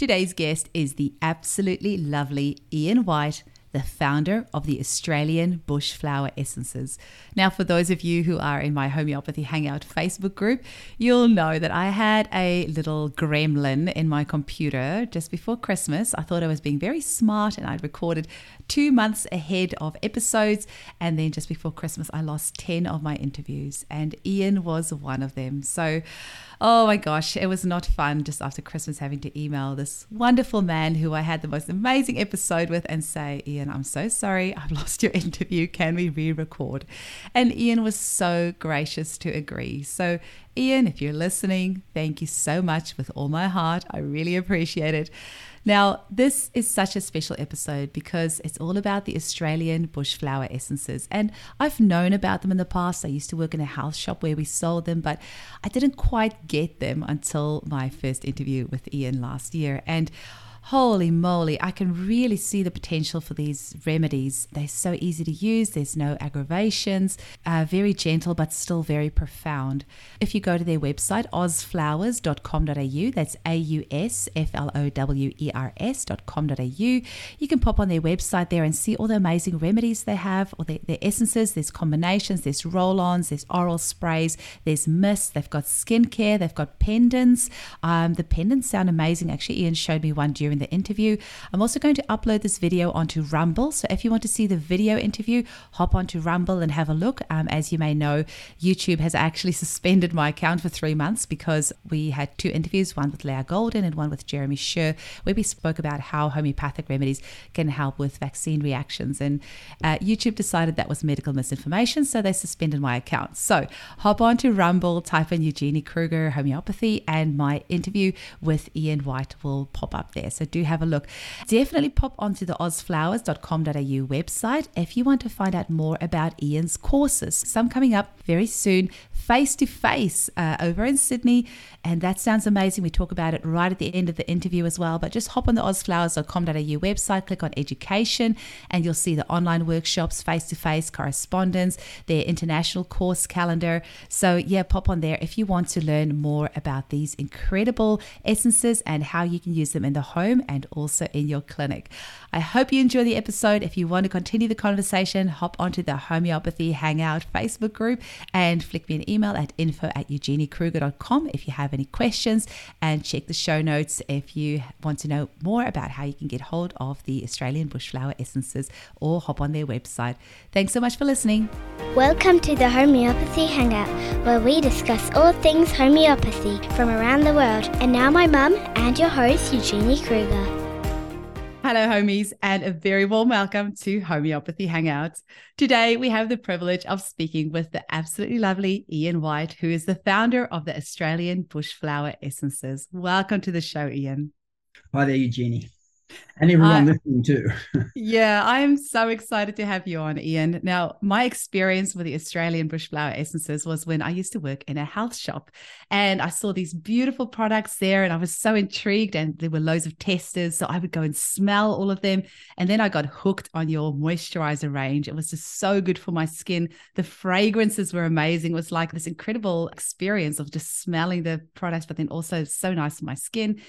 Today's guest is the absolutely lovely Ian White the founder of the Australian Bushflower Essences. Now, for those of you who are in my Homeopathy Hangout Facebook group, you'll know that I had a little gremlin in my computer just before Christmas. I thought I was being very smart and I'd recorded two months ahead of episodes. And then just before Christmas, I lost 10 of my interviews, and Ian was one of them. So, Oh my gosh, it was not fun just after Christmas having to email this wonderful man who I had the most amazing episode with and say, Ian, I'm so sorry, I've lost your interview. Can we re record? And Ian was so gracious to agree. So, Ian, if you're listening, thank you so much with all my heart. I really appreciate it. Now, this is such a special episode because it's all about the Australian bushflower essences. And I've known about them in the past. I used to work in a house shop where we sold them, but I didn't quite get them until my first interview with Ian last year. And holy moly, I can really see the potential for these remedies. They're so easy to use, there's no aggravations, uh, very gentle but still very profound. If you go to their website, ausflowers.com.au, that's A U S F L O W E R S.com.au, you can pop on their website there and see all the amazing remedies they have, or their, their essences, there's combinations, there's roll ons, there's oral sprays, there's mists, they've got skincare, they've got pendants. Um, the pendants sound amazing. Actually, Ian showed me one during the interview. I'm also going to upload this video onto Rumble. So if you want to see the video interview, hop onto Rumble and have a look. Um, as you may know, YouTube has actually suspended my account for three months because we had two interviews, one with Leah Golden and one with Jeremy Sherr, where we spoke about how homeopathic remedies can help with vaccine reactions. And uh, YouTube decided that was medical misinformation, so they suspended my account. So hop onto Rumble, type in Eugenie Kruger homeopathy, and my interview with Ian White will pop up there. So do have a look. Definitely pop onto the ausflowers.com.au website if you want to find out more about Ian's courses. Some coming up very soon, face to face over in Sydney. And that sounds amazing. We talk about it right at the end of the interview as well. But just hop on the ausflowers.com.au website, click on education, and you'll see the online workshops, face to face correspondence, their international course calendar. So, yeah, pop on there if you want to learn more about these incredible essences and how you can use them in the home and also in your clinic. I hope you enjoy the episode. If you want to continue the conversation, hop onto the Homeopathy Hangout Facebook group and flick me an email at info at eugeniekruger.com if you have any questions and check the show notes if you want to know more about how you can get hold of the Australian bushflower essences or hop on their website. Thanks so much for listening. Welcome to the Homeopathy Hangout, where we discuss all things homeopathy from around the world. And now, my mum and your host, Eugenie Kruger. Hello, homies, and a very warm welcome to Homeopathy Hangouts. Today, we have the privilege of speaking with the absolutely lovely Ian White, who is the founder of the Australian Bushflower Essences. Welcome to the show, Ian. Hi there, Eugenie and everyone uh, listening too. yeah, I am so excited to have you on, Ian. Now, my experience with the Australian bush flower essences was when I used to work in a health shop and I saw these beautiful products there and I was so intrigued and there were loads of testers. So I would go and smell all of them. And then I got hooked on your moisturizer range. It was just so good for my skin. The fragrances were amazing. It was like this incredible experience of just smelling the products, but then also so nice for my skin.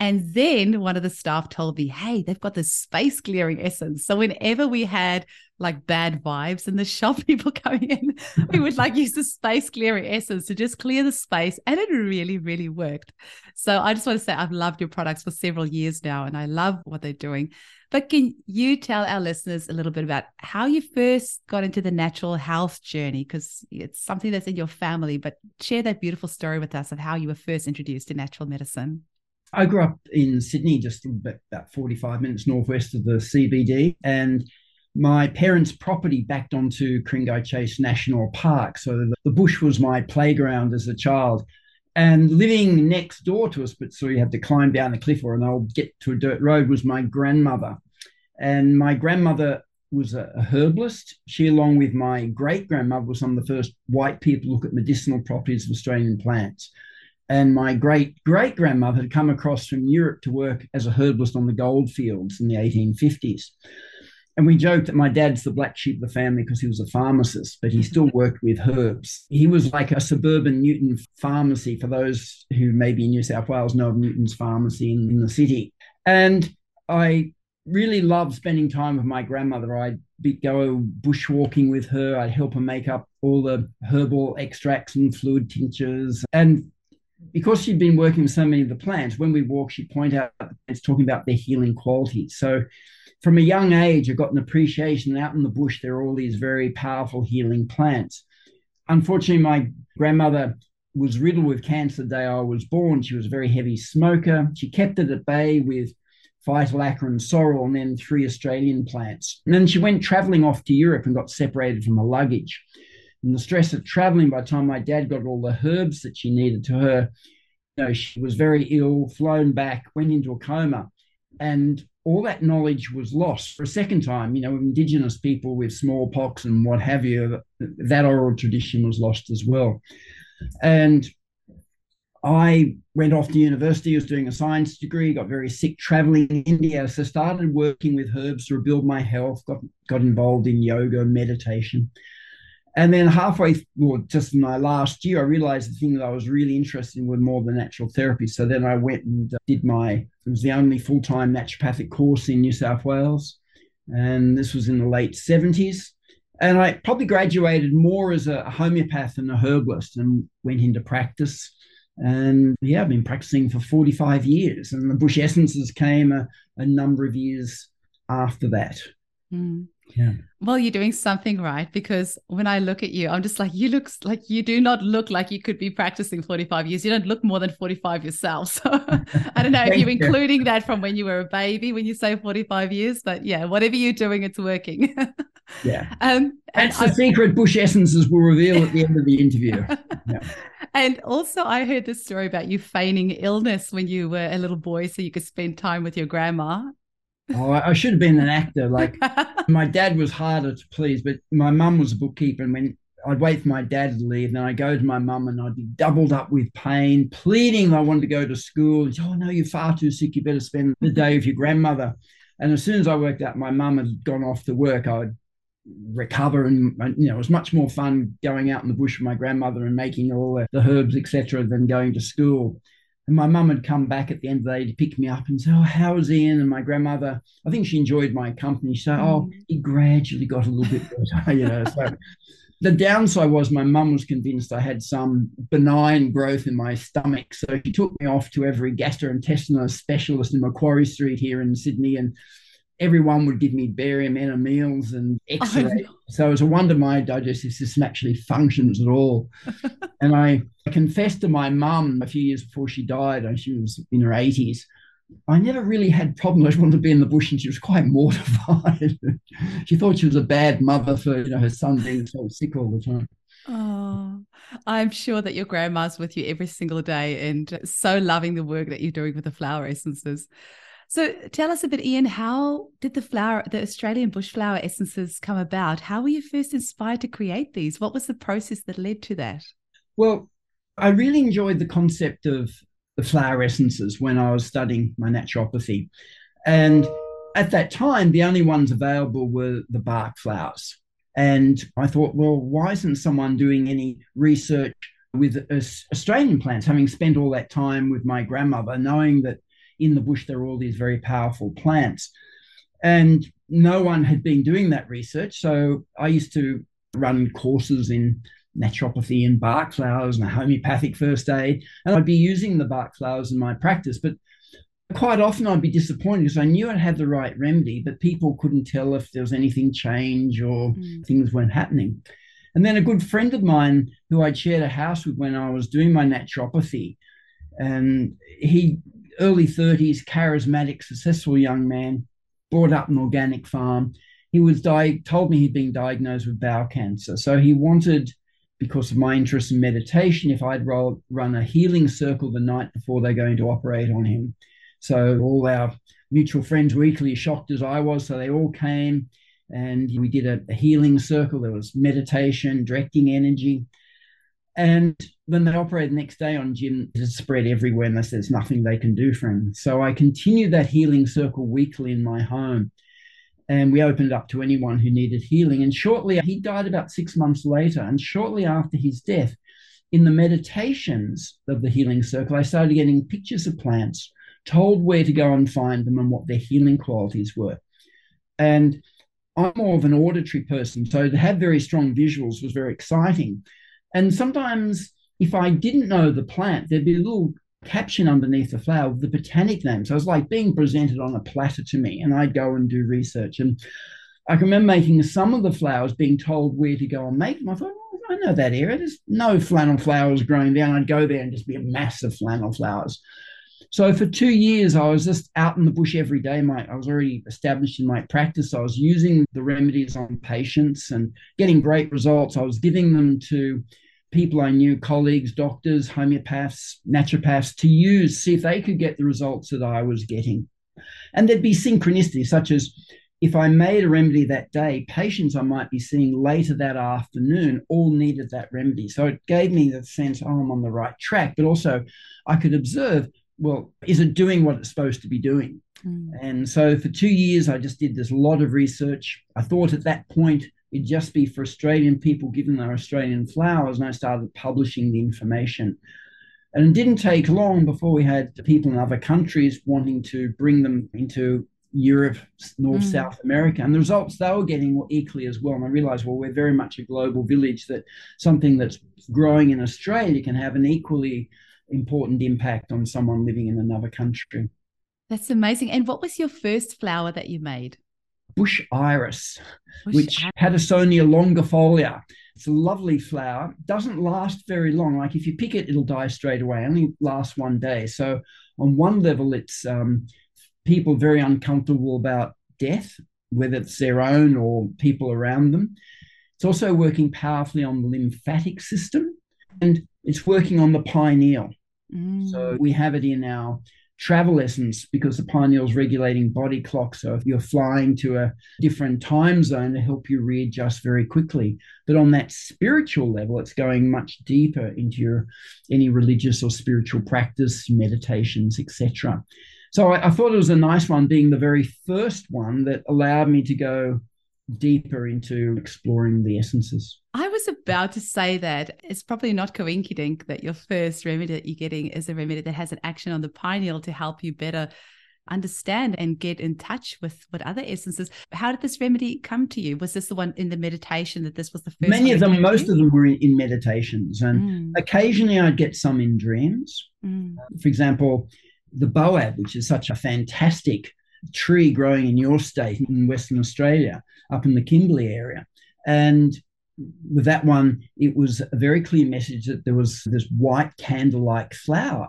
And then one of the staff told me, hey, they've got this space clearing essence. So whenever we had like bad vibes in the shop, people coming in, we would like use the space clearing essence to just clear the space. And it really, really worked. So I just want to say I've loved your products for several years now and I love what they're doing. But can you tell our listeners a little bit about how you first got into the natural health journey? Because it's something that's in your family, but share that beautiful story with us of how you were first introduced to natural medicine. I grew up in Sydney, just about 45 minutes northwest of the CBD. And my parents' property backed onto Ku-ring-gai Chase National Park. So the, bush was my playground as a child. And living next door to us, but so you had to climb down the cliff or an old get to a dirt road, was my grandmother. And my grandmother was a, a herbalist. She, along with my great grandmother, was some of the first white people to look at medicinal properties of Australian plants. And my great great grandmother had come across from Europe to work as a herbalist on the gold fields in the 1850s. And we joked that my dad's the black sheep of the family because he was a pharmacist, but he still worked with herbs. He was like a suburban Newton pharmacy for those who maybe in New South Wales know of Newton's pharmacy in, in the city. And I really loved spending time with my grandmother. I'd be, go bushwalking with her. I'd help her make up all the herbal extracts and fluid tinctures. And because she'd been working with so many of the plants, when we walk, she'd point out the plants, talking about their healing qualities. So from a young age, I got an appreciation out in the bush, there are all these very powerful healing plants. Unfortunately, my grandmother was riddled with cancer the day I was born. She was a very heavy smoker. She kept it at bay with Phytolacca and sorrel and then three Australian plants. And then she went traveling off to Europe and got separated from her luggage. And the stress of traveling, by the time my dad got all the herbs that she needed to her, you know, she was very ill, flown back, went into a coma. And all that knowledge was lost for a second time. You know, indigenous people with smallpox and what have you, that oral tradition was lost as well. And I went off to university, was doing a science degree, got very sick traveling in India. So started working with herbs to rebuild my health, got, got involved in yoga, meditation. And then halfway, well, just in my last year, I realized the thing that I was really interested in were more the natural therapy. So then I went and did my, it was the only full time naturopathic course in New South Wales. And this was in the late 70s. And I probably graduated more as a homeopath and a herbalist and went into practice. And yeah, I've been practicing for 45 years. And the Bush Essences came a, a number of years after that. Mm. Yeah. Well, you're doing something right because when I look at you, I'm just like, you look like you do not look like you could be practicing 45 years. You don't look more than 45 yourself. So I don't know if you're including that from when you were a baby when you say 45 years, but yeah, whatever you're doing, it's working. yeah. Um, That's the I, secret Bush essences will reveal at the end of the interview. Yeah. And also, I heard this story about you feigning illness when you were a little boy so you could spend time with your grandma. Oh, I should have been an actor. Like my dad was harder to please, but my mum was a bookkeeper, and when I'd wait for my dad to leave, then I'd go to my mum and I'd be doubled up with pain, pleading I wanted to go to school. And, oh no, you're far too sick. You better spend the day with your grandmother. And as soon as I worked out my mum had gone off to work, I would recover and you know it was much more fun going out in the bush with my grandmother and making all the, the herbs etc than going to school and my mum had come back at the end of the day to pick me up and say, Oh, how's Ian? And my grandmother, I think she enjoyed my company. So, Oh, mm. he gradually got a little bit better, you know. So the downside was my mum was convinced I had some benign growth in my stomach. So she took me off to every gastrointestinal specialist in Macquarie Street here in Sydney. And everyone would give me barium meals and x-ray. Oh, so it was a wonder my digestive system actually functions at all. and I, I confessed to my mum a few years before she died, and she was in her 80s. I never really had problems. I just wanted to be in the bush, and she was quite mortified. she thought she was a bad mother for you know her son being so sick all the time. Oh, I'm sure that your grandma's with you every single day and so loving the work that you're doing with the flower essences. So tell us a bit, Ian, how did the flower, the Australian bush flower essences come about? How were you first inspired to create these? What was the process that led to that? Well, I really enjoyed the concept of the flower essences when I was studying my naturopathy. And at that time, the only ones available were the Bach flowers. And I thought, well, why isn't someone doing any research with Australian plants, having spent all that time with my grandmother, knowing that in the bush there are all these very powerful plants. And no one had been doing that research. So I used to run courses in naturopathy and Bach flowers and homeopathic first aid. And I'd be using the Bach flowers in my practice. But quite often I'd be disappointed because I knew I'd had the right remedy, but people couldn't tell if there was anything change or mm. things weren't happening. And then a good friend of mine who I'd shared a house with when I was doing my naturopathy, and he early 30s, charismatic, successful young man, brought up an organic farm. He was di- told me he'd been diagnosed with bowel cancer. So he wanted, because of my interest in meditation, if I'd roll, run a healing circle the night before they're going to operate on him. So all our mutual friends were equally shocked as I was. So they all came and we did a, a healing circle. There was meditation, directing energy. And when they operated the next day on Jim, it spread everywhere and there's nothing they can do for him. So I continued that healing circle weekly in my home. And we opened up to anyone who needed healing. And shortly, he died about six months later. And shortly after his death, in the meditations of the healing circle, I started getting pictures of plants told where to go and find them and what their healing qualities were. And I'm more of an auditory person, so to have very strong visuals was very exciting. And sometimes, if I didn't know the plant, there'd be a little caption underneath the flower with the botanic name. So it was like being presented on a platter to me, and I'd go and do research. And I can remember making some of the flowers, being told where to go and make them. I thought, oh, I know that area. There's no flannel flowers growing there. I'd go there and just be a mass of flannel flowers. So for two years, I was just out in the bush every day. My I was already established in my practice. I was using the remedies on patients and getting great results. I was giving them to people I knew, colleagues, doctors, homeopaths, naturopaths, to use, see if they could get the results that I was getting. And there'd be synchronicity, such as if I made a remedy that day, patients I might be seeing later that afternoon all needed that remedy. So it gave me the sense, oh, I'm on the right track. But also, I could observe, well, is it doing what it's supposed to be doing? Mm. And so for two years, I just did this lot of research. I thought at that point, it'd just be for Australian people given their Australian flowers. And I started publishing the information. And it didn't take long before we had people in other countries wanting to bring them into Europe, North, mm. South America. And the results they were getting were equally as well. And I realized, well, we're very much a global village that something that's growing in Australia can have an equally important impact on someone living in another country. That's amazing. And what was your first flower that you made? Bush iris, Bush which iris. Longifolia. It's a lovely flower. Doesn't last very long. Like if you pick it, it'll die straight away. Only lasts one day. So on one level, it's um, people very uncomfortable about death, whether it's their own or people around them. It's also working powerfully on the lymphatic system and it's working on the pineal. Mm. So we have it in our travel essence because the pineal is regulating body clock. So if you're flying to a different time zone to help you readjust very quickly. But on that spiritual level, it's going much deeper into your any religious or spiritual practice, meditations, etc. So I, I, thought it was a nice one, being the very first one that allowed me to go deeper into exploring the essences. I was about to say that it's probably not coincident that your first remedy that you're getting is a remedy that has an action on the pineal to help you better understand and get in touch with what other essences. How did this remedy come to you? Was this the one in the meditation that this was the first? Many of them, most of them were in meditations, and mm. occasionally I'd get some in dreams. Mm. For example, the boab, which is such a fantastic tree growing in your state in Western Australia, up in the Kimberley area. And with that one, it was a very clear message that there was this white candle like flower.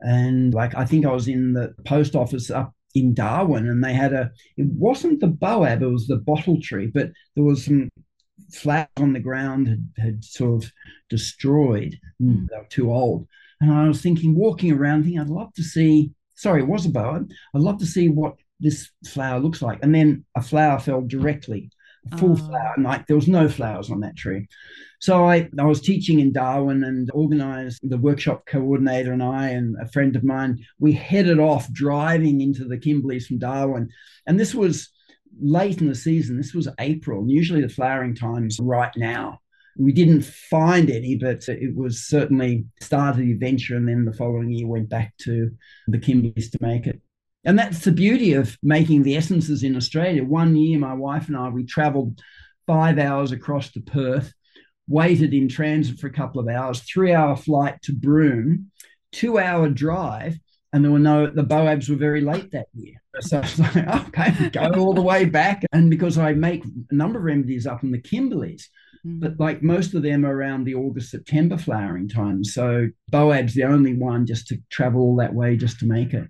And like, I think I was in the post office up in Darwin and they had a, it wasn't the boab, it was the bottle tree, but there was some flowers on the ground had, had sort of destroyed. Mm. They were too old. And I was thinking, walking around, thinking, I'd love to see, sorry, it was a boa. I'd love to see what this flower looks like. And then a flower fell directly, a full oh. flower, and like there was no flowers on that tree. So I, I was teaching in Darwin and organized the workshop coordinator and I and a friend of mine, we headed off driving into the Kimberleys from Darwin. And this was late in the season. This was April. Usually the flowering time's right now. We didn't find any, but it was certainly started the adventure, and then the following year went back to the Kimberleys to make it. And that's the beauty of making the essences in Australia. One year, my wife and I, we traveled five hours across to Perth, waited in transit for a couple of hours, three hour flight to Broome, two hour drive, and there were no, the Boabs were very late that year. So I was like, okay, go all the way back. And because I make a number of remedies up in the Kimberleys, Mm. But like most of them are around the August, September flowering time. So Boab's the only one just to travel all that way just to make it.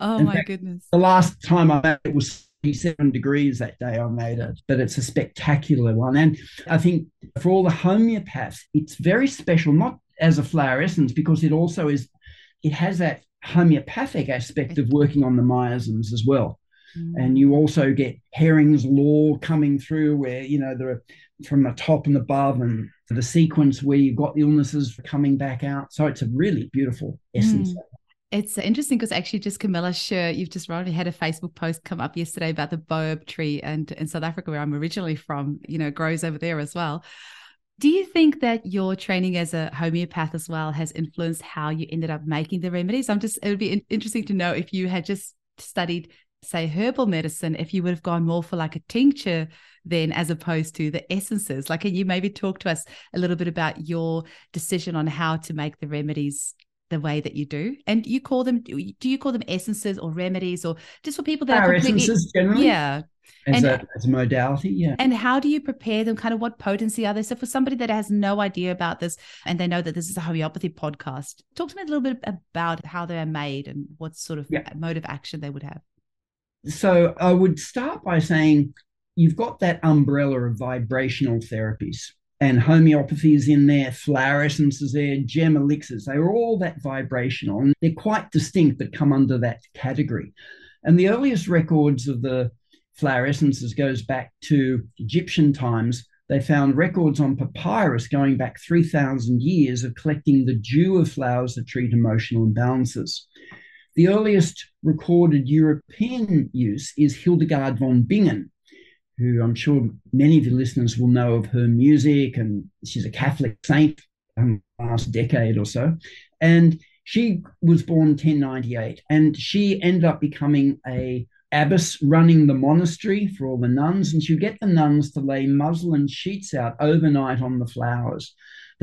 Oh In my fact, goodness. The last time I made it was 37 degrees that day I made it, but it's a spectacular one. And I think for all the homeopaths, it's very special, not as a flower essence, because it also is, it has that homeopathic aspect of working on the miasms as well. Mm. And you also get Hering's law coming through where, you know, there are from the top and above and the sequence where you've got the illnesses coming back out. So it's a really beautiful essence. Mm. It's interesting because actually, just Camilla Sherr, you've just already had a Facebook post come up yesterday about the boab tree, and in South Africa, where I'm originally from, you know, grows over there as well. Do you think that your training as a homeopath as well has influenced how you ended up making the remedies? I'm just, it would be interesting to know if you had just studied, say, herbal medicine, if you would have gone more for like a tincture then as opposed to the essences. Like, can you maybe talk to us a little bit about your decision on how to make the remedies the way that you do? And you call them, do you call them essences or remedies or just for people that Our are essences generally. yeah, As, And- a, as a modality, yeah. and how do you prepare them? Kind of what potency are they? So for somebody that has no idea about this and they know that this is a homeopathy podcast, talk to me a little bit about how they are made and what sort of Yeah. mode of action they would have. So I would start by saying you've got that umbrella of vibrational therapies and homeopathy is in there, flower essences there, gem elixirs. They are all that vibrational and they're quite distinct but come under that category. And the earliest records of the flower essences goes back to Egyptian times. They found records on papyrus going back 3,000 years of collecting the dew of flowers that treat emotional imbalances. The earliest recorded European use is Hildegard von Bingen, who I'm sure many of your listeners will know of her music, and she's a Catholic saint um, last decade or so. And she was born 1098, and she ended up becoming a abbess running the monastery for all the nuns, and she'd get the nuns to lay muslin sheets out overnight on the flowers.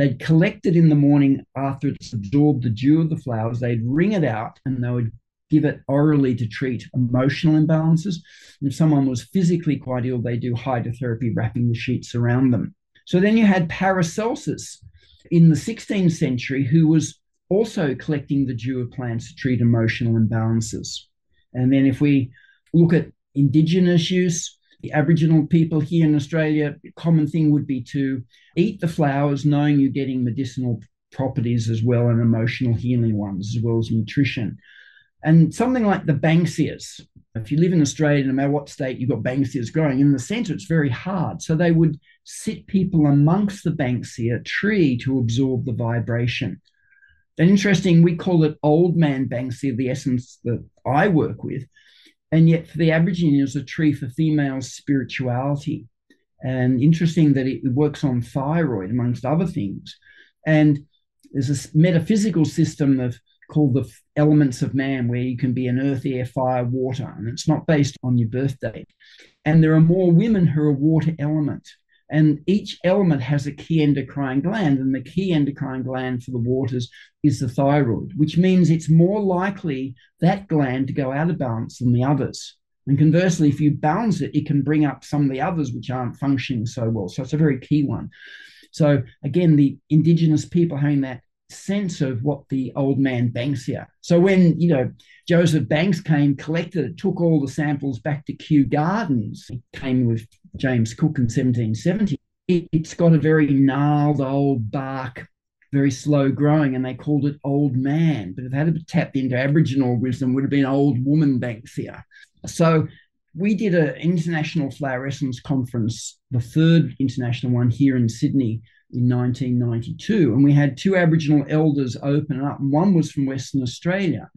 They'd collect it in the morning after it's absorbed the dew of the flowers. They'd wring it out and they would give it orally to treat emotional imbalances. And if someone was physically quite ill, they do hydrotherapy, wrapping the sheets around them. So then you had Paracelsus in the 16th century, who was also collecting the dew of plants to treat emotional imbalances. And then if we look at indigenous use, the Aboriginal people here in Australia, common thing would be to eat the flowers, knowing you're getting medicinal properties as well and emotional healing ones, as well as nutrition. And something like the Banksias, if you live in Australia, no matter what state you've got Banksias growing, in the centre it's very hard. So they would sit people amongst the Banksia tree to absorb the vibration. Then interesting, we call it old man Banksia, the essence that I work with. And yet for the Aborigines, a tree for female spirituality. And interesting that it works on thyroid, amongst other things. And there's a metaphysical system of called the elements of man, where you can be an earth, air, fire, water, and it's not based on your birth date. And there are more women who are water element. And each element has a key endocrine gland, and the key endocrine gland for the waters is the thyroid, which means it's more likely that gland to go out of balance than the others. And conversely, if you balance it, it can bring up some of the others which aren't functioning so well. So it's a very key one. So again, the indigenous people having that sense of what the old man Banksia. So when you know Joseph Banks came, collected it, took all the samples back to Kew Gardens, he came with James Cook in 1770. It, it's got a very gnarled old bark, very slow growing, and they called it old man. But if it had tapped into Aboriginal wisdom, would have been old woman Banksia. So we did an international flower essence conference, the third international one here in Sydney in 1992. And we had two Aboriginal elders open up. And one was from Western Australia.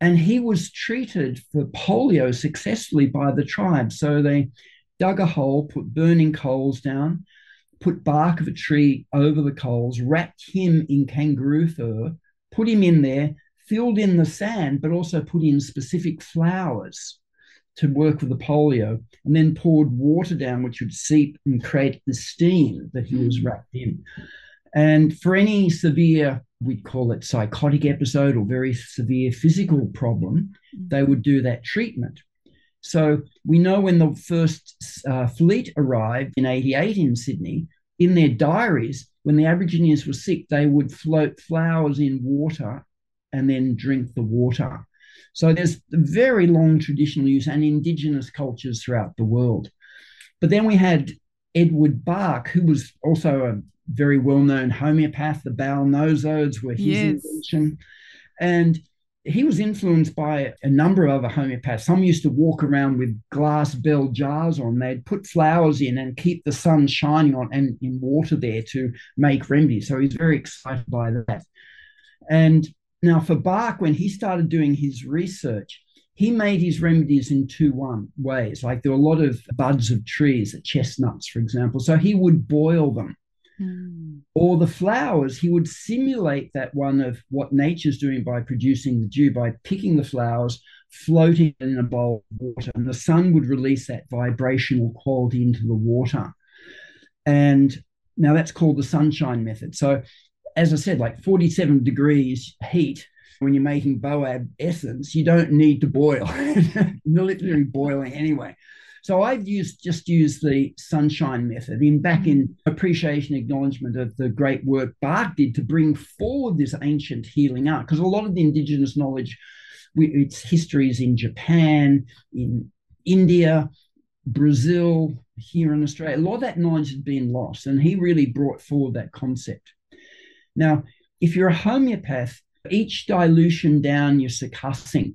And he was treated for polio successfully by the tribe. So they dug a hole, put burning coals down, put bark of a tree over the coals, wrapped him in kangaroo fur, put him in there, filled in the sand, but also put in specific flowers to work with the polio, and then poured water down, which would seep and create the steam that he was wrapped in. And for any severe, we'd call it psychotic episode or very severe physical problem, they would do that treatment. So we know when the first uh, fleet arrived in 88 in Sydney, in their diaries, when the Aborigines were sick, they would float flowers in water and then drink the water. So there's very long traditional use and indigenous cultures throughout the world. But then we had Edward Bach, who was also a very well-known homeopath. The bowel nosodes were his Yes. invention. And he was influenced by a number of other homeopaths. Some used to walk around with glass bell jars on. They'd put flowers in and keep the sun shining on and in water there to make remedies. So he's very excited by that. And now for Bach, when he started doing his research, he made his remedies in two one ways. Like there were a lot of buds of trees, chestnuts, for example. So he would boil them Mm. Or the flowers, he would simulate that one of what nature's doing by producing the dew, by picking the flowers, floating in a bowl of water, and the sun would release that vibrational quality into the water. And now that's called the sunshine method. So, as I said, like 47 degrees heat when you're making boab essence, you don't need to boil. you're literally boiling anyway. So I've used just used the sunshine method in back in appreciation acknowledgement of the great work Bach did to bring forward this ancient healing art because a lot of the indigenous knowledge, its histories in Japan, in India, Brazil, here in Australia, a lot of that knowledge had been lost, and he really brought forward that concept. Now, if you're a homeopath, each dilution down you're succussing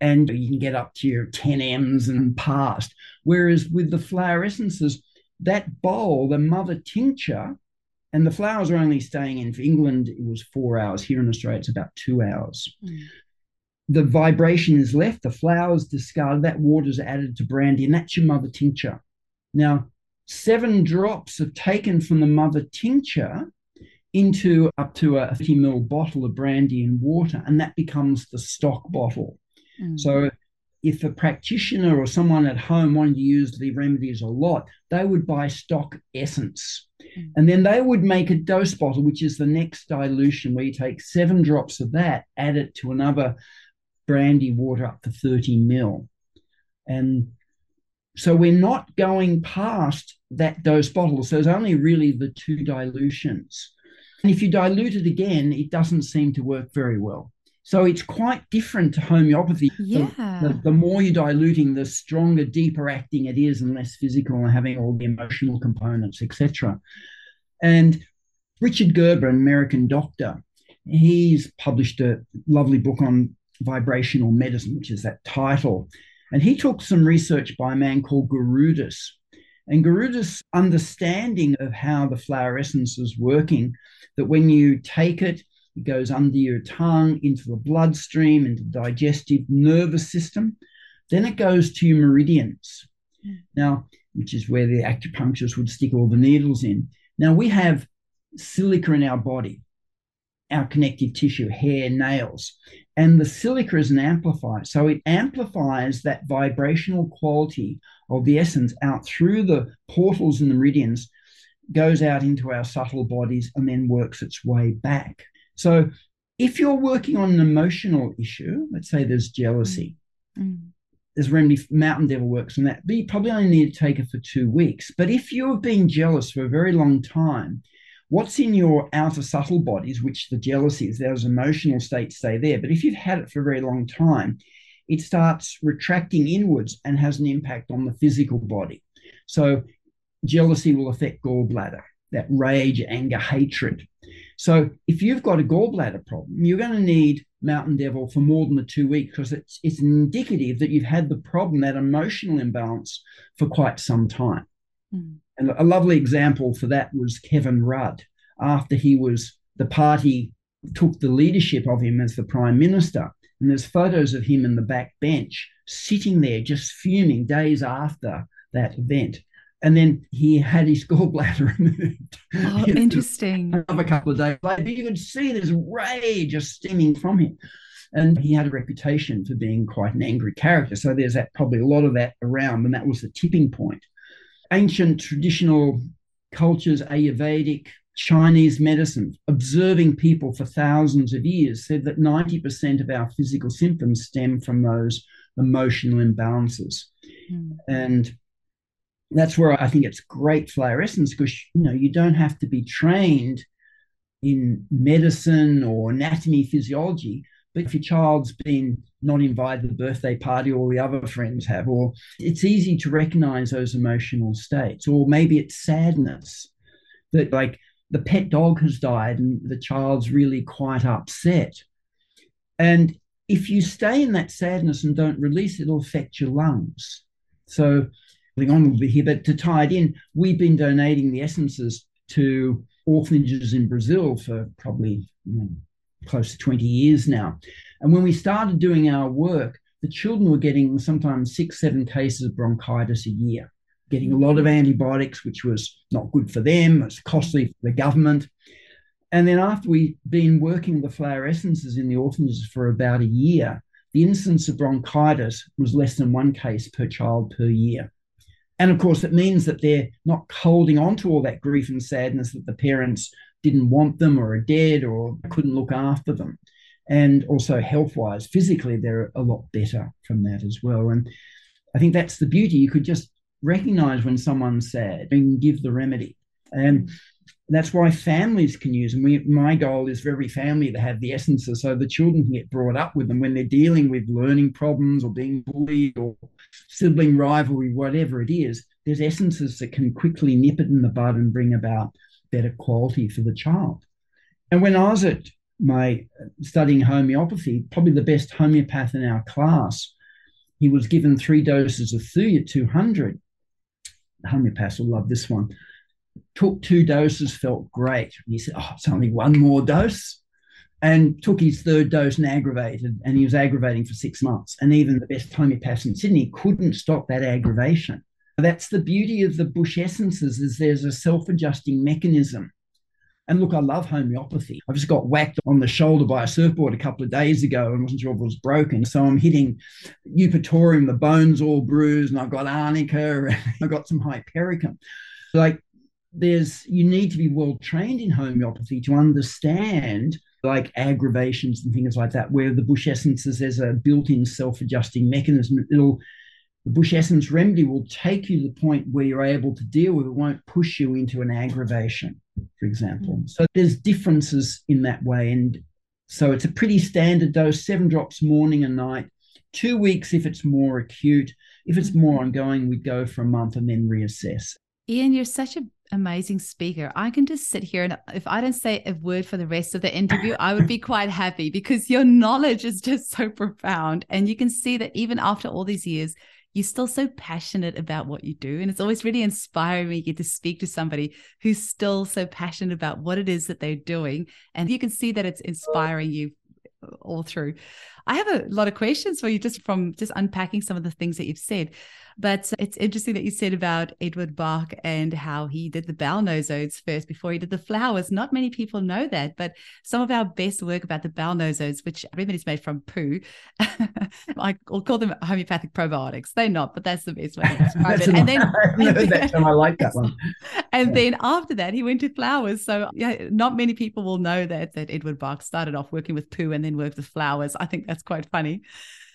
and you can get up to your 10 M's and past. Whereas with the flower essences, that bowl, the mother tincture, and the flowers are only staying in for England, it was four hours. Here in Australia, it's about two hours. Mm. The vibration is left, the flowers discarded, that water is added to brandy, and that's your mother tincture. Now, seven drops are taken from the mother tincture into up to a 50 ml bottle of brandy and water, and that becomes the stock bottle. Mm. So if a practitioner or someone at home wanted to use the remedies a lot, they would buy stock essence. Mm. And then they would make a dose bottle, which is the next dilution, where you take seven drops of that, add it to another brandy water up to 30 mil. And so we're not going past that dose bottle. So there's only really the two dilutions. And if you dilute it again, it doesn't seem to work very well. So it's quite different to homeopathy. Yeah. The, the, the, more you're diluting, the stronger, deeper acting it is, and less physical, and having all the emotional components, etc. And Richard Gerber, an American doctor, he's published a lovely book on vibrational medicine, which is that title. And he took some research by a man called Gurudas. And Gurudas understanding of how the flower essence is working, that when you take it, it goes under your tongue, into the bloodstream, into the digestive nervous system. Then it goes to your meridians. Mm. Now, which is where the acupuncturist would stick all the needles in. Now, we have silica in our body, our connective tissue, hair, nails, and the silica is an amplifier. So it amplifies that vibrational quality of the essence out through the portals and the meridians, goes out into our subtle bodies, and then works its way back. So if you're working on an emotional issue, let's say there's jealousy, mm. there's remedy, Mountain Devil works on that, but you probably only need to take it for two weeks. But if you've been jealous for a very long time, what's in your outer subtle bodies, which the jealousy is, those emotional states stay there. But if you've had it for a very long time, it starts retracting inwards and has an impact on the physical body. So jealousy will affect gallbladder, that rage, anger, hatred. So if you've got a gallbladder problem, you're going to need Mountain Devil for more than the two weeks because it's it's indicative that you've had the problem, that emotional imbalance, for quite some time. Mm. And a lovely example for that was Kevin Rudd. After he was the party took the leadership of him as the prime minister, and there's photos of him in the back bench sitting there just fuming days after that event and then he had his gallbladder removed. Oh, interesting. A couple of days later, you could see this rage just stemming from him. And he had a reputation for being quite an angry character. So there's that probably a lot of that around, and that was the tipping point. Ancient traditional cultures, Ayurvedic, Chinese medicine, observing people for thousands of years, said that 90% of our physical symptoms stem from those emotional imbalances. Mm. And that's where I think it's great flower essence because you know you don't have to be trained in medicine or anatomy physiology but if your child's been not invited to the birthday party or the other friends have or it's easy to recognize those emotional states or maybe it's sadness that like the pet dog has died and the child's really quite upset. And if you stay in that sadness and don't release it, it'll affect your lungs. So on a little bit here, but to tie it in, we've been donating the essences to orphanages in Brazil for probably you know, close to 20 years now. And when we started doing our work, the children were getting sometimes six, seven cases of bronchitis a year. getting a lot of antibiotics, which was not good for them, it's costly for the government. And then after we'd been working the flower essences in the orphanages for about a year, the incidence of bronchitis was less than one case per child per year. And of course, it means that they're not holding on to all that grief and sadness that the parents didn't want them or are dead or couldn't look after them. And also, health wise, physically, they're a lot better from that as well. And I think that's the beauty. You could just recognize when someone's sad and give the remedy. And that's why families can use them. We, my goal is for every family to have the essences so the children can get brought up with them when they're dealing with learning problems or being bullied or sibling rivalry, whatever it is. There's essences that can quickly nip it in the bud and bring about better quality for the child. And when I was at my studying homeopathy, probably the best homeopath in our class, he was given three doses of Thuya 200. The Homeopaths will love this one took two doses, felt great. And he said, Oh, it's only one more dose. And took his third dose and aggravated, and he was aggravating for six months. And even the best homeopaths in Sydney couldn't stop that aggravation. That's the beauty of the bush essences is there's a self-adjusting mechanism. And look, I love homeopathy. I just got whacked on the shoulder by a surfboard a couple of days ago and wasn't sure if it was broken. So I'm hitting eupatorium, the bones all bruised, and I've got arnica, and I've got some hypericum. Like there's you need to be well trained in homeopathy to understand like aggravations and things like that where the bush essences there's a built-in self-adjusting mechanism it'll the bush essence remedy will take you to the point where you're able to deal with it won't push you into an aggravation for example mm. so there's differences in that way and so it's a pretty standard dose seven drops morning and night two weeks if it's more acute if it's more mm-hmm. ongoing we go for a month and then reassess Ian, you're such an amazing speaker. I can just sit here and if I don't say a word for the rest of the interview, I would be quite happy because your knowledge is just so profound. And you can see that even after all these years, you're still so passionate about what you do. And it's always really inspiring me to speak to somebody who's still so passionate about what it is that they're doing. And you can see that it's oh. inspiring you all through. I have a lot of questions for you just from just unpacking some of the things that you've said. But it's interesting that you said about Edward Bach and how he did the bowel nosodes first before he did the flowers. Not many people know that, but some of our best work about the bowel nosodes, which everybody's made from poo, I will call them homeopathic probiotics. They're not, but that's the best way to describe it. And then and I like that one. And yeah. then after that, he went to flowers. So yeah, not many people will know that that Edward Bach started off working with poo and then worked with flowers. I think that's quite funny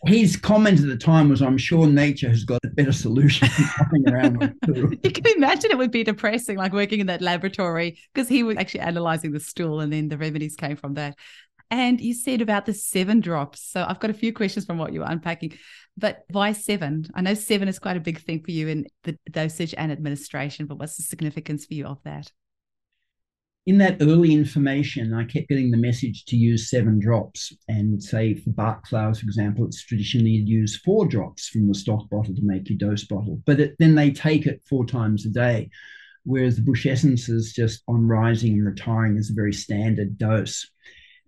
his comment at the time was, "I'm sure nature has got a better solution than around." you can imagine it would be depressing, like working in that laboratory, because he was actually analyzing the stool, and then the remedies came from that. And you said about the seven drops. So I've got a few questions from what you were unpacking. But why seven? I know seven is quite a big thing for you in the dosage and administration, but what's the significance for you of that? In that early information, I kept getting the message to use seven drops. And say for Bach flowers, for example, it's traditionally used four drops from the stock bottle to make your dose bottle. But it, then they take it four times a day, whereas the bush essence is just on rising and retiring is a very standard dose.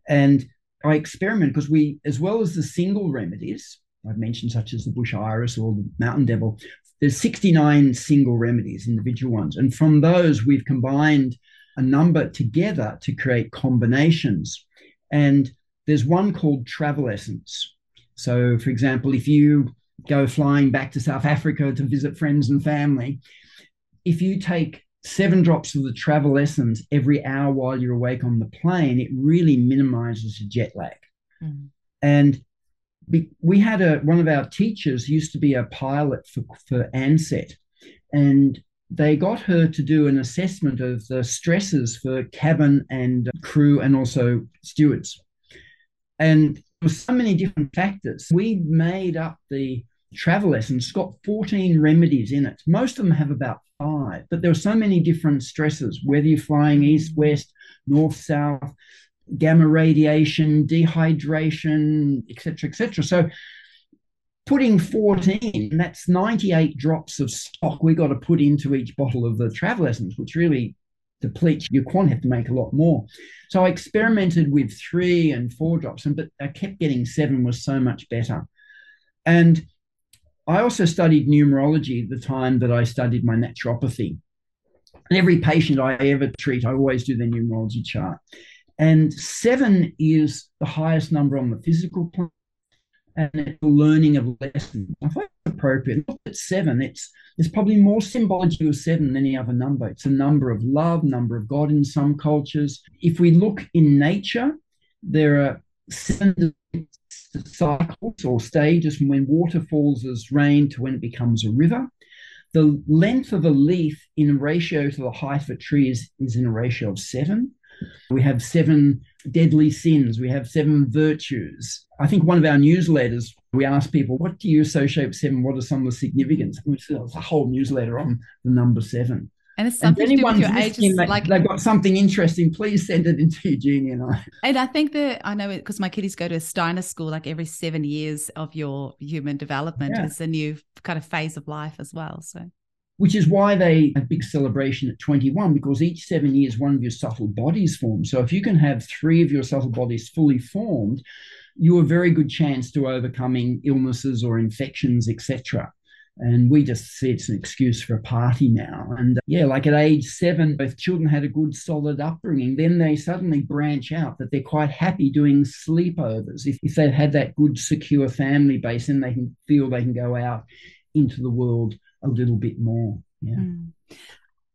And I experiment because we, as well as the single remedies, I've mentioned such as the bush iris or the mountain devil, there's 69 single remedies, individual ones. And from those, we've combined a number together to create combinations. And there's one called travel essence. So, for example, if you go flying back to South Africa to visit friends and family, if you take seven drops of the travel essence every hour while you're awake on the plane, it really minimizes your jet lag. Mm-hmm. And we had a one of our teachers used to be a pilot for, for Ansett, and they got her to do an assessment of the stresses for cabin and crew and also stewards. And there were so many different factors. We made up the travel essence, it's got 14 remedies in it. Most of them have about five, but there are so many different stresses, whether you're flying east, west, north, south, gamma radiation, dehydration, etc., etc. So putting 14, that's 98 drops of stock we've got to put into each bottle of the travel essence, which really depletes your quant have to make a lot more. So I experimented with three and four drops, and but I kept getting seven was so much better. And I also studied numerology at the time that I studied my naturopathy. And every patient I ever treat, I always do their numerology chart. And seven is the highest number on the physical plane and it's learning of lessons. I it's appropriate. Look at seven. It's there's probably more symbology of seven than any other number. It's a number of love, number of God in some cultures. If we look in nature, there are seven cycles or stages from when water falls as rain to when it becomes a river. The length of a leaf in ratio to the height of a tree is, is in a ratio of seven. We have seven deadly sins. We have seven virtues. I think one of our newsletters, we ask people, what do you associate with seven? What are some of the significance? It's a whole newsletter on the number seven. And it's something and to do with your age. like they've got something interesting, please send it into Eugenie and I. And I think that I know it because my kiddies go to a Steiner school like every seven years of your human development. Yeah. It's a new kind of phase of life as well. So which is why they a big celebration at 21 because each seven years one of your subtle bodies forms so if you can have three of your subtle bodies fully formed you have a very good chance to overcoming illnesses or infections etc and we just see it's an excuse for a party now. And uh, yeah, like at age seven, if children had a good solid upbringing, then they suddenly branch out that they're quite happy doing sleepovers. If, if they've had that good, secure family base, then they can feel they can go out into the world a little bit more. Yeah. Mm.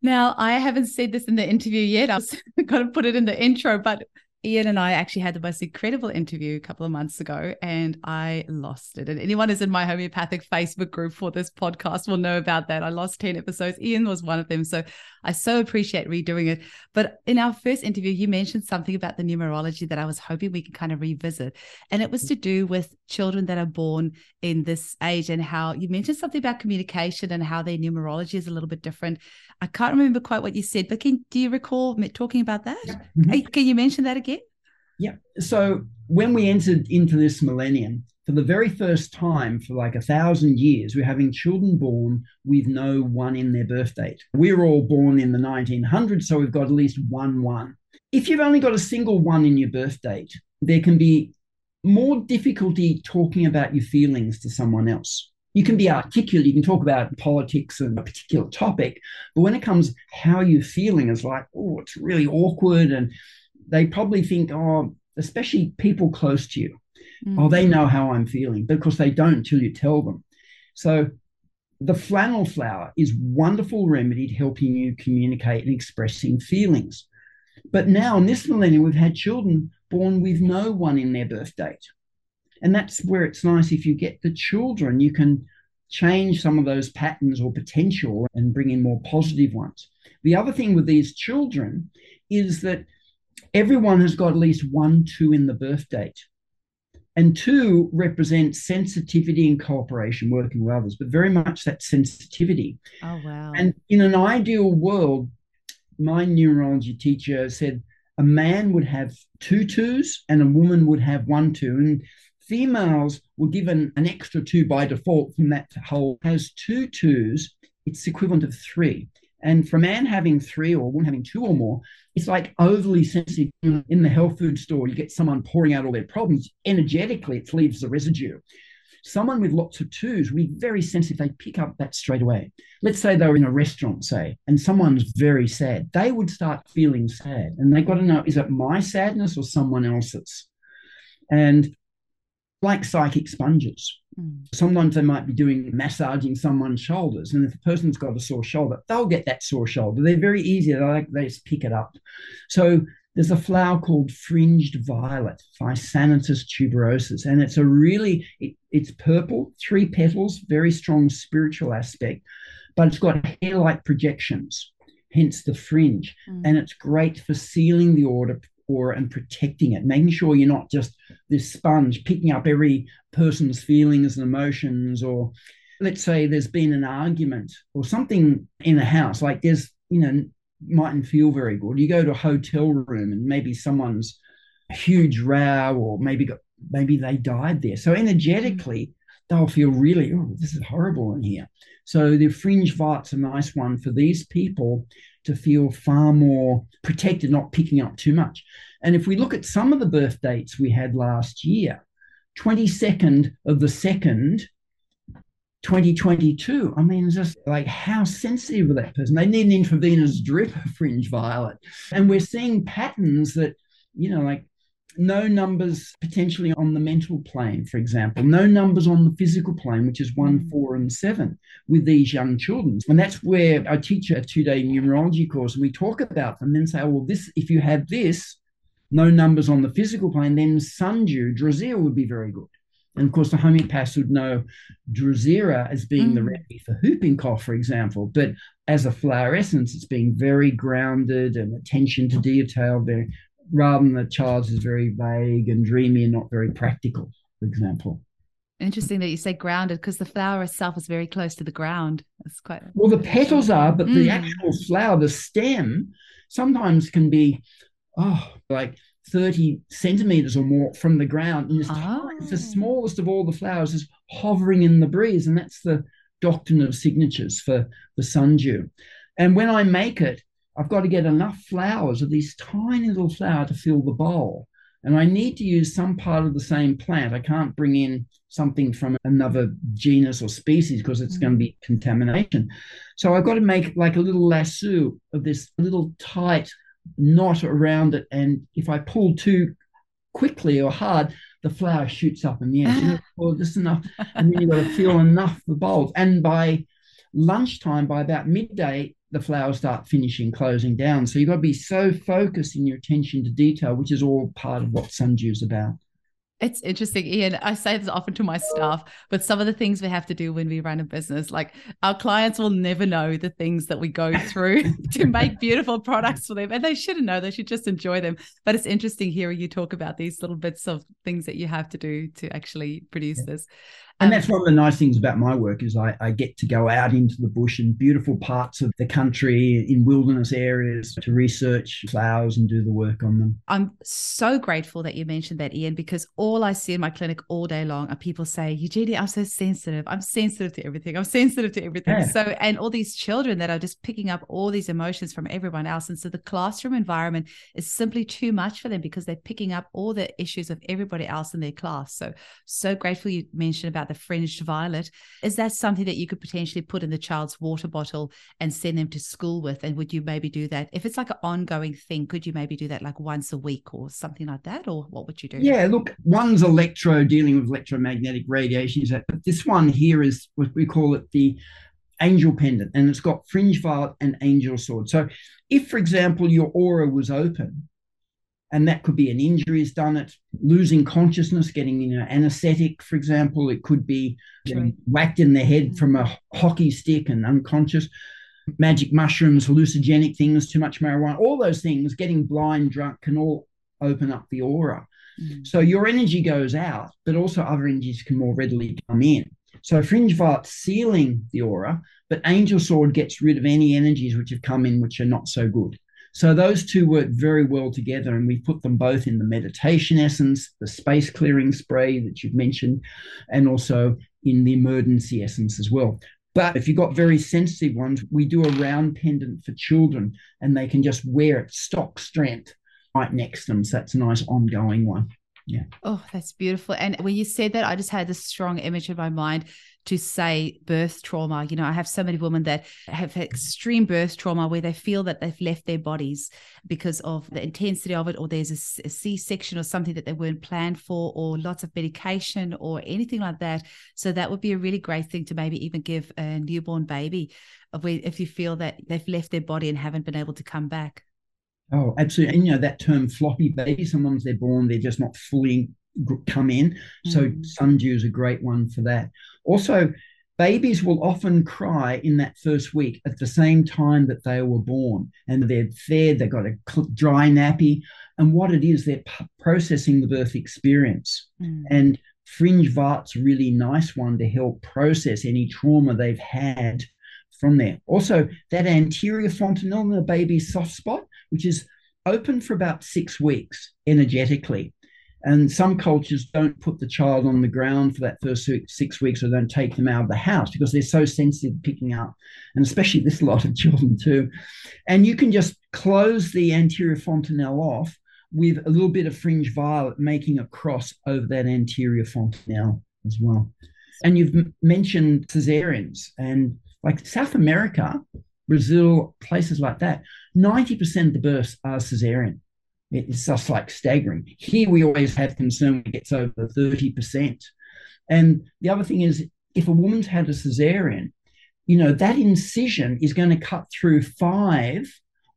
Now, I haven't said this in the interview yet. I was going to put it in the intro, but Ian and I actually had the most incredible interview a couple of months ago and I lost it. And anyone who's in my homeopathic Facebook group for this podcast will know about that. I lost 10 episodes. Ian was one of them. So I so appreciate redoing it. But in our first interview, you mentioned something about the numerology that I was hoping we could kind of revisit. And it was to do with children that are born in this age and how you mentioned something about communication and how their numerology is a little bit different. I can't remember quite what you said, but can, do you recall talking about that? Mm-hmm. Can you mention that again? Yeah. So when we entered into this millennium, for the very first time for like a thousand years, we're having children born with no one in their birth date. We're all born in the 1900s, so we've got at least one one. If you've only got a single one in your birth date, there can be more difficulty talking about your feelings to someone else. You can be articulate, you can talk about politics and a particular topic, but when it comes how you're feeling, it's like, oh, it's really awkward. And they probably think, oh, especially people close to you Mm. Oh, they know how I'm feeling because they don't until you tell them. So the flannel flower is wonderful remedy to helping you communicate and expressing feelings. But now in this millennium, we've had children born with no one in their birth date. And that's where it's nice if you get the children, you can change some of those patterns or potential and bring in more positive ones. The other thing with these children is that everyone has got at least one, two in the birth date and two represents sensitivity and cooperation, working with others, but very much that sensitivity. Oh, wow. And in an ideal world, my numerology teacher said a man would have two twos and a woman would have one two. And females were given an extra two by default from that whole has two twos, it's equivalent of three. And for a man having three or a woman having two or more, it's like overly sensitive. In the health food store, you get someone pouring out all their problems. Energetically, it leaves the residue. Someone with lots of twos will be very sensitive. They pick up that straight away. Let's say they were in a restaurant, say, and someone's very sad. They would start feeling sad. And they've got to know is it my sadness or someone else's? And like psychic sponges, Mm. Sometimes they might be doing massaging someone's shoulders, and if a person's got a sore shoulder, they'll get that sore shoulder. They're very easy; they like they just pick it up. So there's a flower called fringed violet, Thysanotus tuberosus, and it's a really it, it's purple, three petals, very strong spiritual aspect, but it's got hair-like projections, hence the fringe, mm. and it's great for sealing the aura, aura and protecting it, making sure you're not just this sponge picking up every person's feelings and emotions, or let's say there's been an argument or something in a house, like there's, you know, mightn't feel very good. You go to a hotel room and maybe someone's huge row, or maybe got, maybe they died there. So energetically, they'll feel really, oh, this is horrible in here. So the fringe violet's a nice one for these people to feel far more protected, not picking up too much. And if we look at some of the birth dates we had last year, 22nd of the 2nd 2022. I mean, just like how sensitive with that person. They need an intravenous drip of fringe violet. And we're seeing patterns that, you know, like no numbers potentially on the mental plane, for example, no numbers on the physical plane, which is one, mm. four, and seven with these young children. And that's where I teach a two day numerology course and we talk about them and then say, oh, well, this, if you have this, no numbers on the physical plane, then Sundew, Drosera would be very good. And of course, the homeopaths would know Drosera as being mm. the remedy for whooping cough, for example. But as a flower essence, it's being very grounded and attention to detail, very rather than the child's is very vague and dreamy and not very practical, for example. Interesting that you say grounded because the flower itself is very close to the ground. It's quite well. The petals are, but mm. the actual flower, the stem, sometimes can be oh like 30 centimeters or more from the ground. And it's, oh. it's the smallest of all the flowers is hovering in the breeze. And that's the doctrine of signatures for the sundew. And when I make it, I've got to get enough flowers of this tiny little flower to fill the bowl. And I need to use some part of the same plant. I can't bring in something from another genus or species because it's mm. going to be contamination. So I've got to make like a little lasso of this little tight knot around it. And if I pull too quickly or hard, the flower shoots up in the air. Well, just enough. And then you've got to feel enough the bulbs. And by lunchtime, by about midday, the flowers start finishing, closing down. So you've got to be so focused in your attention to detail, which is all part of what Sundew is about. It's interesting, Ian. I say this often to my staff, but some of the things we have to do when we run a business, like our clients will never know the things that we go through to make beautiful products for them. And they shouldn't know, they should just enjoy them. But it's interesting hearing you talk about these little bits of things that you have to do to actually produce yeah. this. And um, that's one of the nice things about my work is I, I, get to go out into the bush and beautiful parts of the country in wilderness areas to research flowers and do the work on them. I'm so grateful that you mentioned that, Ian, because all I see in my clinic all day long are people say, Eugenie, I'm so sensitive. I'm sensitive to everything. I'm sensitive to everything. Yeah. So, and all these children that are just picking up all these emotions from everyone else. And so the classroom environment is simply too much for them because they're picking up all the issues of everybody else in their class. So, so grateful you mentioned about about the fringed violet. Is that something that you could potentially put in the child's water bottle and send them to school with? And would you maybe do that if it's like an ongoing thing? Could you maybe do that like once a week or something like that? Or what would you do? Yeah, look, one's electro dealing with electromagnetic radiation, Is that but this one here is what we call it the angel pendant, and it's got fringe violet and angel sword. So, if, for example, your aura was open, and that could be an injury has done it, losing consciousness, getting you know anesthetic, for example. It could be getting whacked in the head from a hockey stick and unconscious. Magic mushrooms, hallucinogenic things, too much marijuana, all those things, getting blind, drunk, can all open up the aura. Mm. So your energy goes out, but also other energies can more readily come in. So fringe violet sealing the aura, but angel sword gets rid of any energies which have come in which are not so good. So those two work very well together, and we put them both in the meditation essence, the space clearing spray that you've mentioned, and also in the emergency essence as well. But if you've got very sensitive ones, we do a round pendant for children, and they can just wear it stock strength right next to them. So that's a nice ongoing one. Yeah. Oh, that's beautiful. And when you said that, I just had this strong image in my mind to say birth trauma. You know, I have so many women that have extreme birth trauma where they feel that they've left their bodies because of the intensity of it, or there's a a C-section or something that they weren't planned for, or lots of medication or anything like that. So that would be a really great thing to maybe even give a newborn baby if you feel that they've left their body and haven't been able to come back. Oh, absolutely. And you know, that term floppy baby, sometimes they're born, they're just not fully come in. So mm. sundew is a great one for that. Also, babies will often cry in that first week at the same time that they were born and they're fed, they've got a dry nappy. And what it is, they're p- processing the birth experience. Mm. And fringe a really nice one to help process any trauma they've had from there. Also, that anterior fontanelle in the baby's soft spot, which is open for about six weeks energetically. And some cultures don't put the child on the ground for that first six weeks or don't take them out of the house because they're so sensitive picking up, and especially this lot of children too. And you can just close the anterior fontanelle off with a little bit of fringe violet, making a cross over that anterior fontanelle as well. And you've mentioned cesareans and like South America, Brazil, places like that, 90% of the births are cesarean. It's just like staggering. Here we always have concern when it gets over 30%. And the other thing is, if a woman's had a cesarean, you know, that incision is going to cut through five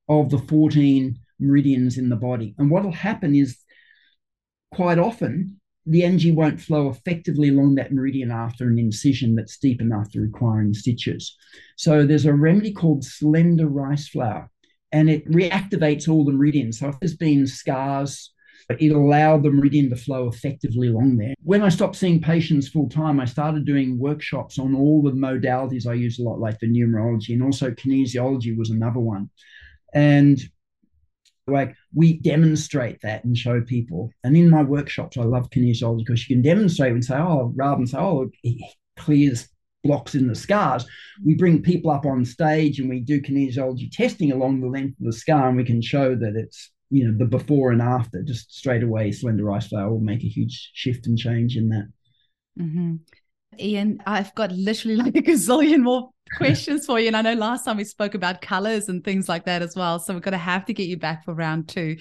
of the 14 meridians in the body. And what will happen is quite often the energy won't flow effectively along that meridian after an incision that's deep enough to requiring stitches. So there's a remedy called slender rice flower, and it reactivates all the meridians. So if there's been scars, it allowed the meridian to flow effectively along there. When I stopped seeing patients full time, I started doing workshops on all the modalities I use a lot, like the numerology, and also kinesiology was another one. And like we demonstrate that and show people. And in my workshops, I love kinesiology because you can demonstrate and say, oh, rather than say, oh, it clears blocks in the scars, we bring people up on stage and we do kinesiology testing along the length of the scar, and we can show that it's you know the before and after. Just straight away, slender rice flower will make a huge shift and change in that. Mm-hmm. Ian, I've got literally like a gazillion more questions for you. And I know last time we spoke about colors and things like that as well. So we're going to have to get you back for round two.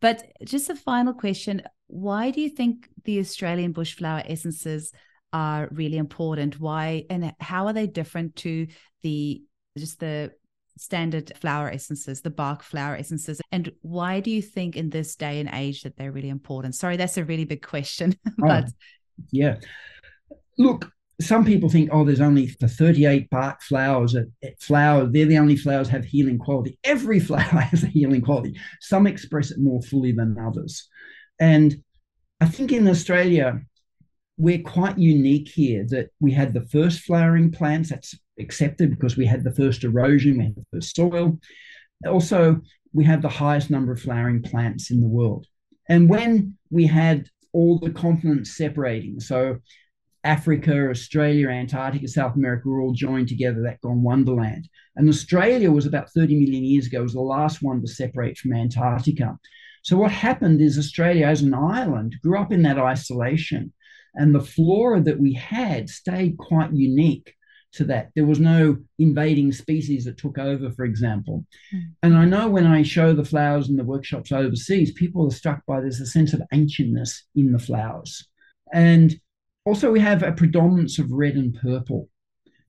But just a final question why do you think the Australian bushflower essences are really important? Why and how are they different to the just the standard flower essences, the Bach flower essences? And why do you think in this day and age that they're really important? Sorry, that's a really big question. Oh, but oh, yeah. Look, some people think, oh, there's only the 38 Bach flowers. Eh, flowers, they're the only flowers have healing quality. Every flower has a healing quality. Some express it more fully than others. And I think in Australia, we're quite unique here that we had the first flowering plants. That's accepted because we had the first erosion, we had the first soil. Also, we have the highest number of flowering plants in the world. And when we had all the continents separating, so Africa, Australia, Antarctica, South America were all joined together, that Gondwanaland. And Australia was about 30 million years ago, was the last one to separate from Antarctica. So what happened is Australia as an island grew up in that isolation. And the flora that we had stayed quite unique to that. There was no invading species that took over, for example. Mm. And I know when I show the flowers in the workshops overseas, people are struck by there's a sense of ancientness in the flowers. And also, we have a predominance of red and purple.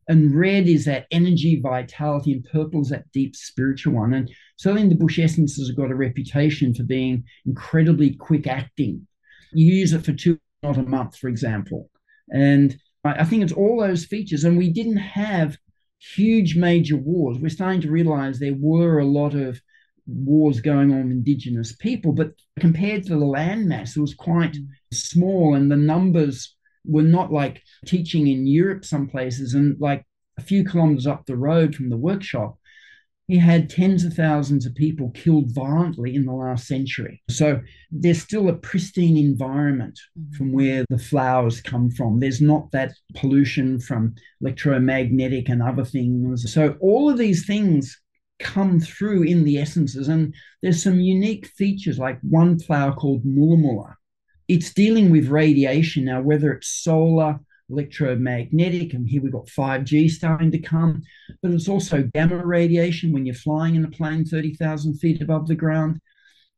And red is that energy, vitality, and purple is that deep spiritual one. And certainly the bush essences have got a reputation for being incredibly quick acting. You use it for two, not a month, for example. And I think it's all those features. And we didn't have huge major wars. We're starting to realize there were a lot of wars going on with indigenous people, but compared to the landmass, it was quite mm. small, and the numbers were not like teaching in Europe, some places, and like a few kilometers up the road from the workshop, he had tens of thousands of people killed violently in the last century. So there's still a pristine environment mm-hmm. from where the flowers come from. There's not that pollution from electromagnetic and other things. So all of these things come through in the essences. And there's some unique features, like one flower called mulla mulla, it's dealing with radiation now, whether it's solar, electromagnetic, and here we've got 5G starting to come, but it's also gamma radiation when you're flying in a plane 30,000 feet above the ground.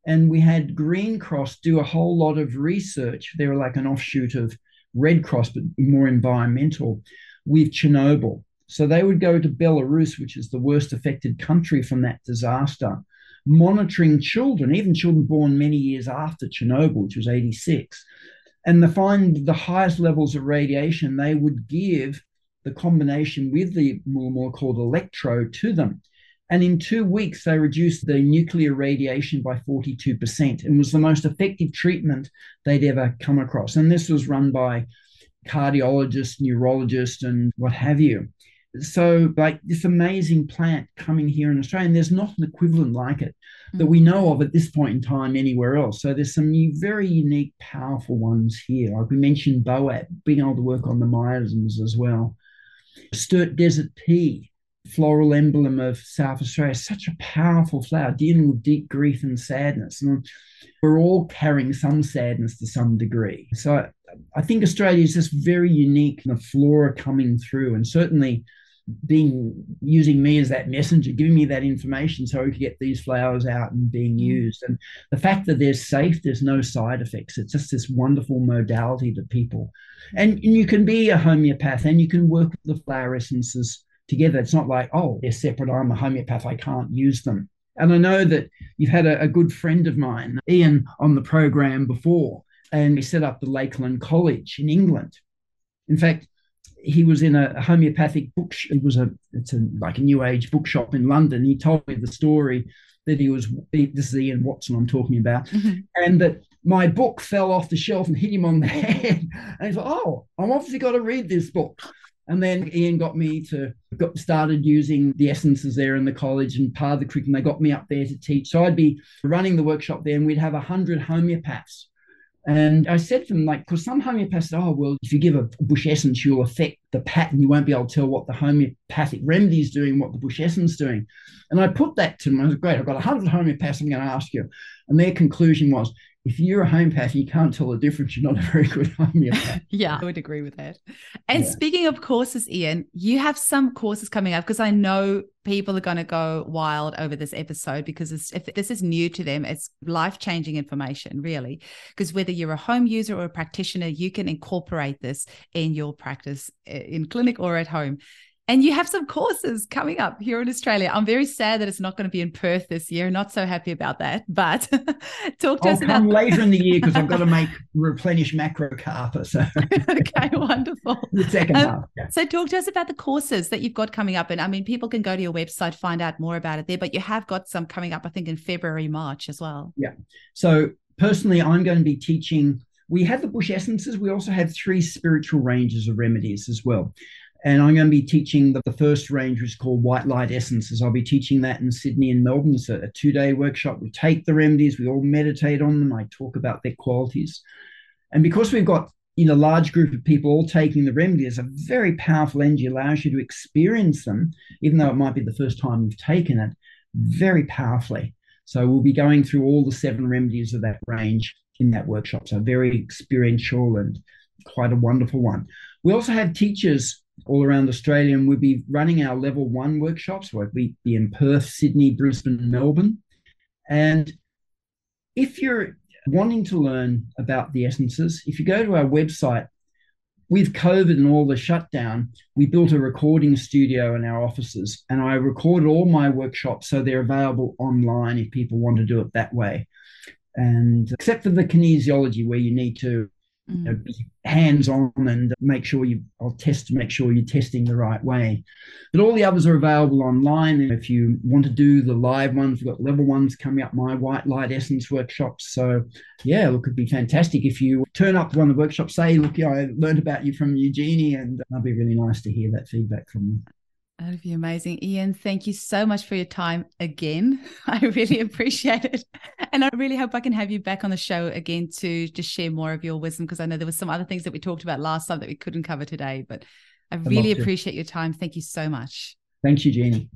And we had Green Cross do a whole lot of research. They were like an offshoot of Red Cross, but more environmental, with Chernobyl. So they would go to Belarus, which is the worst affected country from that disaster, monitoring children, even children born many years after Chernobyl, which was 86. And they find the highest levels of radiation, they would give the combination with the more called electro to them. And in two weeks, they reduced the nuclear radiation by 42% and was the most effective treatment they'd ever come across. And this was run by cardiologists, neurologists, and what have you so like this amazing plant coming here in Australia, and there's not an equivalent like it that we mm. know of at this point in time anywhere else. So there's some very unique, powerful ones here. Like we mentioned Boab, being able to work on the miasms as well. Sturt Desert Pea, floral emblem of South Australia, such a powerful flower, dealing with deep grief and sadness. And we're all carrying some sadness to some degree. So I think Australia is just very unique in the flora coming through, and certainly being using me as that messenger, giving me that information so we could get these flowers out and being mm. used. And the fact that they're safe, there's no side effects. It's just this wonderful modality to people. And, and you can be a homeopath and you can work with the flower essences together. It's not like, oh, they're separate. I'm a homeopath. I can't use them. And I know that you've had a, a good friend of mine, Ian, on the program before, and he set up the Lakeland College in England. In fact, he was in a homeopathic book. It was a it's a like a new age bookshop in London. He told me the story that he was. This is Ian Watson I'm talking about, mm-hmm. and that my book fell off the shelf and hit him on the head. And he's like, "Oh, I'm obviously got to read this book." And then Ian got me to got started using the essences there in the college and part of the curriculum. They got me up there to teach. So I'd be running the workshop there, and we'd have a hundred homeopaths and I said to them, like, because some homeopaths say, oh, well, if you give a bush essence, you'll affect the pattern. You won't be able to tell what the homeopathic remedy is doing, what the bush essence is doing. And I put that to them. I was great. I've got 100 homeopaths I'm going to ask you. And their conclusion was, if you're a homeopath, you can't tell the difference. You're not a very good homeopath. yeah, I would agree with that. And yeah. speaking of courses, Ian, you have some courses coming up because I know people are going to go wild over this episode because if this is new to them, it's life changing information, really. Because whether you're a home user or a practitioner, you can incorporate this in your practice eh, in clinic or at home. And you have some courses coming up here in Australia. I'm very sad that it's not going to be in Perth this year. Not so happy about that. But talk to I'll us about later in the year because I've got to make replenish macrocarpa. So okay, wonderful. the second um, half. Yeah. So talk to us about the courses that you've got coming up. And I mean, people can go to your website find out more about it there. But you have got some coming up, I think, in February, March as well. Yeah. So personally, I'm going to be teaching. We have the bush essences. We also have three spiritual ranges of remedies as well. And I'm going to be teaching the, the, first range, which is called White Light Essences. I'll be teaching that in Sydney and Melbourne. It's a, a two day workshop. We take the remedies, we all meditate on them. I talk about their qualities. And because we've got in a large group of people all taking the remedies, a very powerful energy allows you to experience them, even though it might be the first time you've taken it, very powerfully. So we'll be going through all the seven remedies of that range in that workshop. So very experiential and quite a wonderful one. We also have teachers all around Australia, and we'll be running our level one workshops. We'll be in Perth, Sydney, Brisbane, Melbourne. And if you're wanting to learn about the essences, if you go to our website, with COVID and all the shutdown, we built a recording studio in our offices, and I recorded all my workshops so they're available online if people want to do it that way. And except for the kinesiology, where you need to you know, mm. be hands on and make sure you I'll test to make sure you're testing the right way. But all the others are available online. And if you want to do the live ones, we've got level ones coming up, my white light essence workshops. So yeah, look, it'd be fantastic if you turn up to one of the workshops, say, look, yeah, I learned about you from Eugenie, and that'd be really nice to hear that feedback from you. That'd be amazing. Ian, thank you so much for your time again. I really appreciate it. And I really hope I can have you back on the show again to just share more of your wisdom because I know there was some other things that we talked about last time that we couldn't cover today. But I really appreciate your time. Thank you so much. Thank you, Eugenie.